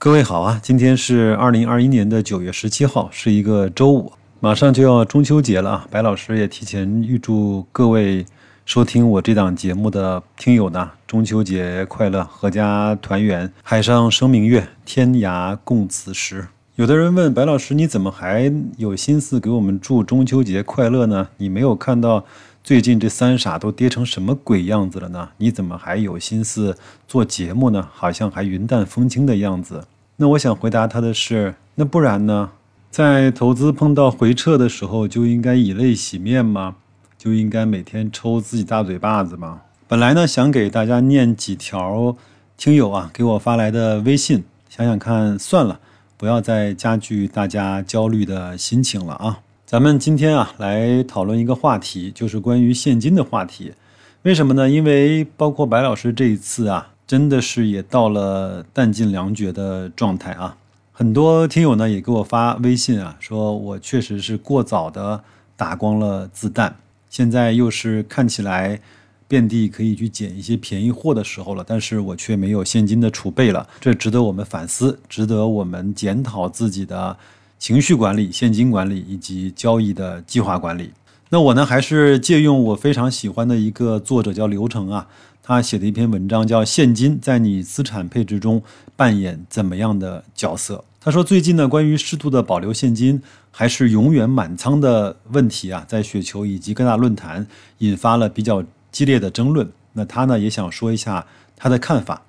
各位好啊，今天是二零二一年的九月十七号，是一个周五，马上就要中秋节了啊！白老师也提前预祝各位收听我这档节目的听友呢，中秋节快乐，阖家团圆，海上生明月，天涯共此时。有的人问白老师，你怎么还有心思给我们祝中秋节快乐呢？你没有看到？最近这三傻都跌成什么鬼样子了呢？你怎么还有心思做节目呢？好像还云淡风轻的样子。那我想回答他的是：那不然呢？在投资碰到回撤的时候，就应该以泪洗面吗？就应该每天抽自己大嘴巴子吗？本来呢，想给大家念几条听友啊给我发来的微信，想想看，算了，不要再加剧大家焦虑的心情了啊。咱们今天啊，来讨论一个话题，就是关于现金的话题。为什么呢？因为包括白老师这一次啊，真的是也到了弹尽粮绝的状态啊。很多听友呢也给我发微信啊，说我确实是过早的打光了子弹，现在又是看起来遍地可以去捡一些便宜货的时候了，但是我却没有现金的储备了，这值得我们反思，值得我们检讨自己的。情绪管理、现金管理以及交易的计划管理。那我呢，还是借用我非常喜欢的一个作者叫刘成啊，他写的一篇文章叫《现金在你资产配置中扮演怎么样的角色》。他说，最近呢，关于适度的保留现金还是永远满仓的问题啊，在雪球以及各大论坛引发了比较激烈的争论。那他呢，也想说一下他的看法。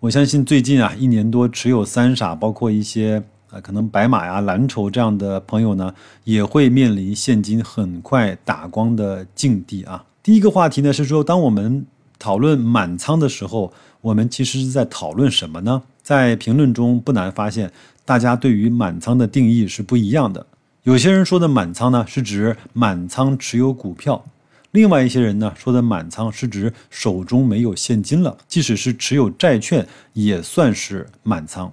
我相信最近啊，一年多持有三傻，包括一些。啊，可能白马呀、蓝筹这样的朋友呢，也会面临现金很快打光的境地啊。第一个话题呢是说，当我们讨论满仓的时候，我们其实是在讨论什么呢？在评论中不难发现，大家对于满仓的定义是不一样的。有些人说的满仓呢，是指满仓持有股票；另外一些人呢说的满仓是指手中没有现金了，即使是持有债券也算是满仓。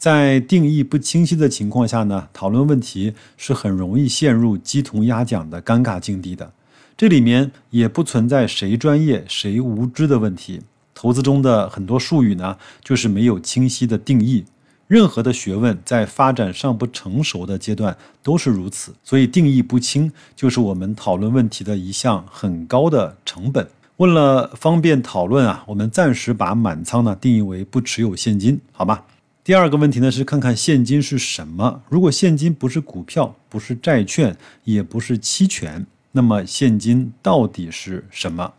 在定义不清晰的情况下呢，讨论问题是很容易陷入鸡同鸭讲的尴尬境地的。这里面也不存在谁专业谁无知的问题。投资中的很多术语呢，就是没有清晰的定义。任何的学问在发展尚不成熟的阶段都是如此，所以定义不清就是我们讨论问题的一项很高的成本。为了方便讨论啊，我们暂时把满仓呢定义为不持有现金，好吧？第二个问题呢是看看现金是什么。如果现金不是股票，不是债券，也不是期权，那么现金到底是什么？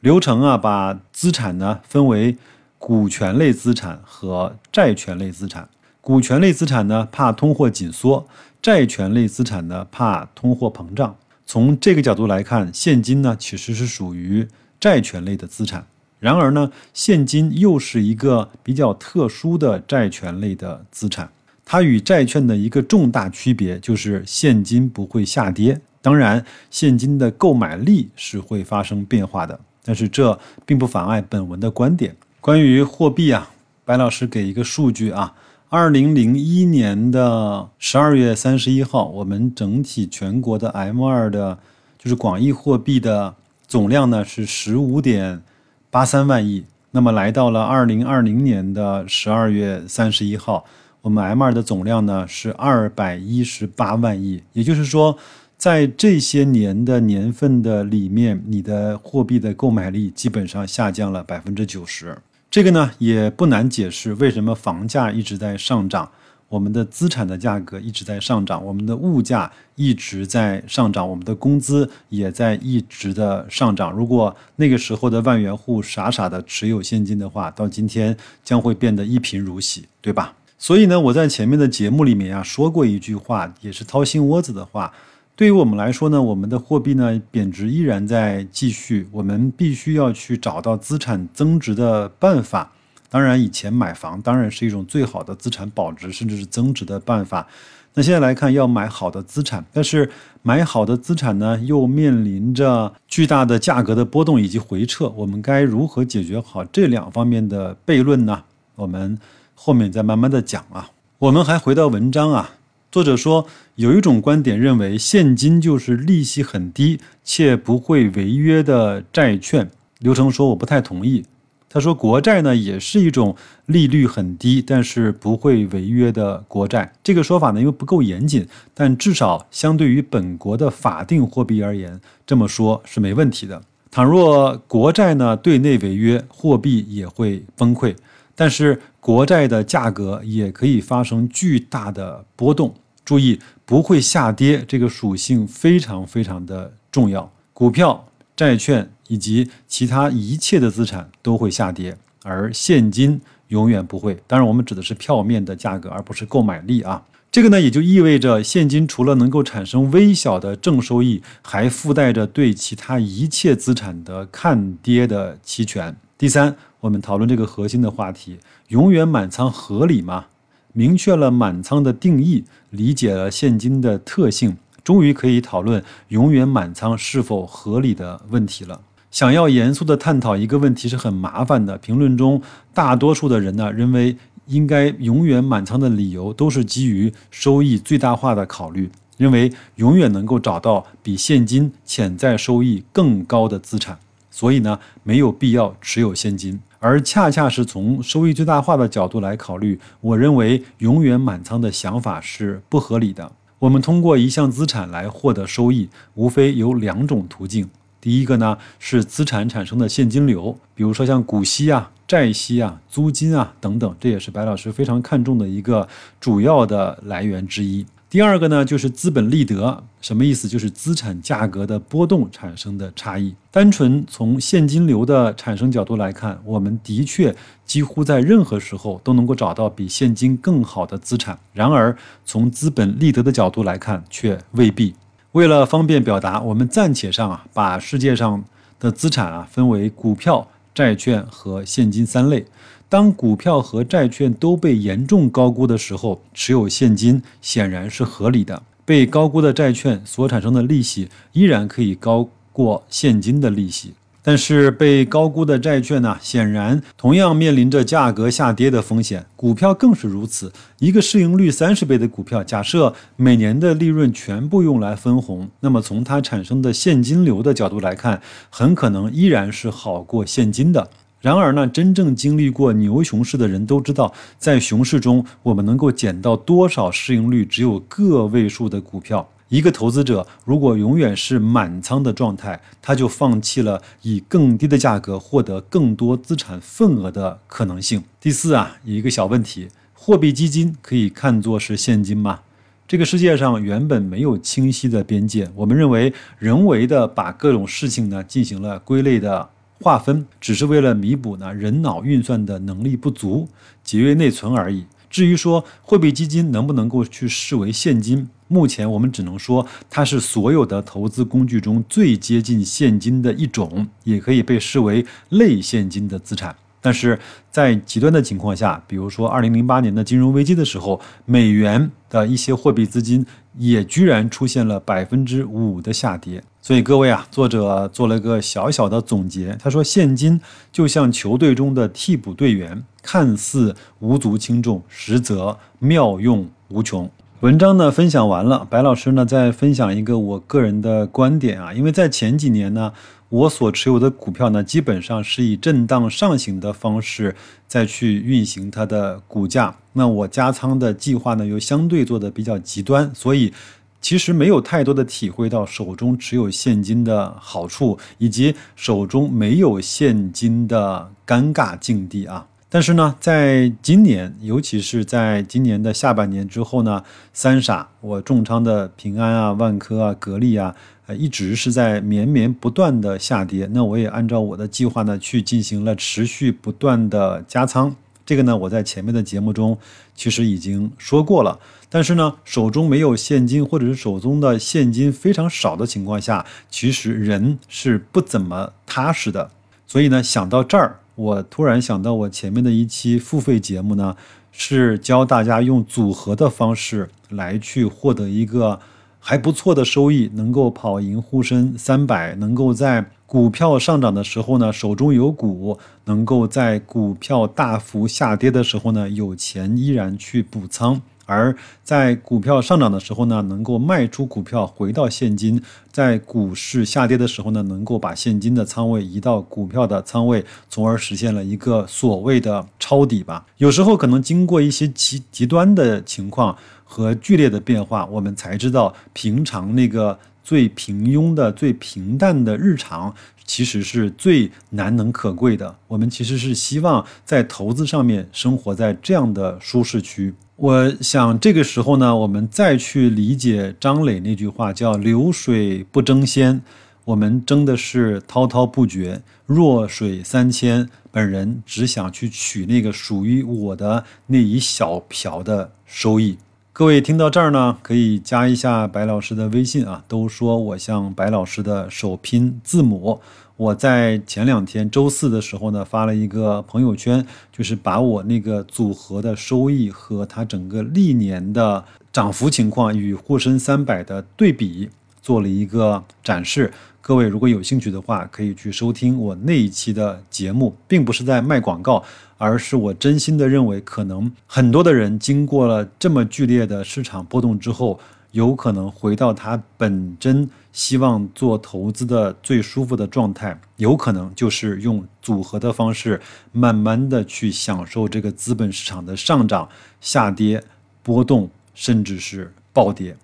流程啊，把资产呢分为股权类资产和债权类资产。股权类资产呢怕通货紧缩，债权类资产呢怕通货膨胀。从这个角度来看，现金呢其实是属于债权类的资产。然而呢，现金又是一个比较特殊的债权类的资产。它与债券的一个重大区别就是现金不会下跌。当然，现金的购买力是会发生变化的，但是这并不妨碍本文的观点。关于货币啊，白老师给一个数据啊：二零零一年的十二月三十一号，我们整体全国的 M 二的，就是广义货币的总量呢是十五点。八三万亿，那么来到了二零二零年的十二月三十一号，我们 M 二的总量呢是二百一十八万亿，也就是说，在这些年的年份的里面，你的货币的购买力基本上下降了百分之九十。这个呢也不难解释，为什么房价一直在上涨。我们的资产的价格一直在上涨，我们的物价一直在上涨，我们的工资也在一直的上涨。如果那个时候的万元户傻傻的持有现金的话，到今天将会变得一贫如洗，对吧？所以呢，我在前面的节目里面啊说过一句话，也是掏心窝子的话。对于我们来说呢，我们的货币呢贬值依然在继续，我们必须要去找到资产增值的办法。当然，以前买房当然是一种最好的资产保值甚至是增值的办法。那现在来看，要买好的资产，但是买好的资产呢，又面临着巨大的价格的波动以及回撤。我们该如何解决好这两方面的悖论呢？我们后面再慢慢的讲啊。我们还回到文章啊，作者说有一种观点认为，现金就是利息很低且不会违约的债券。刘成说我不太同意。他说，国债呢也是一种利率很低，但是不会违约的国债。这个说法呢，因为不够严谨，但至少相对于本国的法定货币而言，这么说是没问题的。倘若国债呢对内违约，货币也会崩溃，但是国债的价格也可以发生巨大的波动。注意，不会下跌，这个属性非常非常的重要。股票、债券。以及其他一切的资产都会下跌，而现金永远不会。当然，我们指的是票面的价格，而不是购买力啊。这个呢，也就意味着现金除了能够产生微小的正收益，还附带着对其他一切资产的看跌的期权。第三，我们讨论这个核心的话题：永远满仓合理吗？明确了满仓的定义，理解了现金的特性，终于可以讨论永远满仓是否合理的问题了。想要严肃地探讨一个问题是很麻烦的。评论中大多数的人呢，认为应该永远满仓的理由都是基于收益最大化的考虑，认为永远能够找到比现金潜在收益更高的资产，所以呢没有必要持有现金。而恰恰是从收益最大化的角度来考虑，我认为永远满仓的想法是不合理的。我们通过一项资产来获得收益，无非有两种途径。第一个呢是资产产生的现金流，比如说像股息啊、债息啊、租金啊等等，这也是白老师非常看重的一个主要的来源之一。第二个呢就是资本利得，什么意思？就是资产价格的波动产生的差异。单纯从现金流的产生角度来看，我们的确几乎在任何时候都能够找到比现金更好的资产。然而从资本利得的角度来看，却未必。为了方便表达，我们暂且上啊，把世界上的资产啊分为股票、债券和现金三类。当股票和债券都被严重高估的时候，持有现金显然是合理的。被高估的债券所产生的利息依然可以高过现金的利息。但是被高估的债券呢，显然同样面临着价格下跌的风险。股票更是如此。一个市盈率三十倍的股票，假设每年的利润全部用来分红，那么从它产生的现金流的角度来看，很可能依然是好过现金的。然而呢，真正经历过牛熊市的人都知道，在熊市中，我们能够捡到多少市盈率只有个位数的股票。一个投资者如果永远是满仓的状态，他就放弃了以更低的价格获得更多资产份额的可能性。第四啊，有一个小问题：货币基金可以看作是现金吗？这个世界上原本没有清晰的边界，我们认为人为的把各种事情呢进行了归类的划分，只是为了弥补呢人脑运算的能力不足，节约内存而已。至于说货币基金能不能够去视为现金，目前我们只能说它是所有的投资工具中最接近现金的一种，也可以被视为类现金的资产。但是在极端的情况下，比如说二零零八年的金融危机的时候，美元的一些货币资金也居然出现了百分之五的下跌。所以各位啊，作者做了个小小的总结，他说现金就像球队中的替补队员，看似无足轻重，实则妙用无穷。文章呢分享完了，白老师呢再分享一个我个人的观点啊，因为在前几年呢，我所持有的股票呢，基本上是以震荡上行的方式再去运行它的股价，那我加仓的计划呢又相对做的比较极端，所以其实没有太多的体会到手中持有现金的好处，以及手中没有现金的尴尬境地啊。但是呢，在今年，尤其是在今年的下半年之后呢，三傻我重仓的平安啊、万科啊、格力啊，呃，一直是在绵绵不断的下跌。那我也按照我的计划呢，去进行了持续不断的加仓。这个呢，我在前面的节目中其实已经说过了。但是呢，手中没有现金，或者是手中的现金非常少的情况下，其实人是不怎么踏实的。所以呢，想到这儿。我突然想到，我前面的一期付费节目呢，是教大家用组合的方式来去获得一个还不错的收益，能够跑赢沪深三百，能够在股票上涨的时候呢手中有股，能够在股票大幅下跌的时候呢有钱依然去补仓。而在股票上涨的时候呢，能够卖出股票回到现金；在股市下跌的时候呢，能够把现金的仓位移到股票的仓位，从而实现了一个所谓的抄底吧。有时候可能经过一些极极端的情况和剧烈的变化，我们才知道平常那个最平庸的、最平淡的日常。其实是最难能可贵的。我们其实是希望在投资上面生活在这样的舒适区。我想这个时候呢，我们再去理解张磊那句话，叫“流水不争先”。我们争的是滔滔不绝，弱水三千。本人只想去取那个属于我的那一小瓢的收益。各位听到这儿呢，可以加一下白老师的微信啊。都说我像白老师的首拼字母。我在前两天周四的时候呢，发了一个朋友圈，就是把我那个组合的收益和它整个历年的涨幅情况与沪深三百的对比做了一个展示。各位如果有兴趣的话，可以去收听我那一期的节目，并不是在卖广告。而是我真心的认为，可能很多的人经过了这么剧烈的市场波动之后，有可能回到他本真希望做投资的最舒服的状态，有可能就是用组合的方式，慢慢的去享受这个资本市场的上涨、下跌、波动，甚至是暴跌。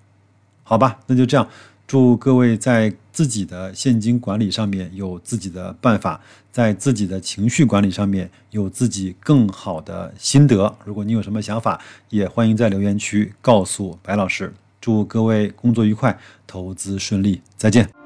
好吧，那就这样。祝各位在自己的现金管理上面有自己的办法，在自己的情绪管理上面有自己更好的心得。如果你有什么想法，也欢迎在留言区告诉白老师。祝各位工作愉快，投资顺利，再见。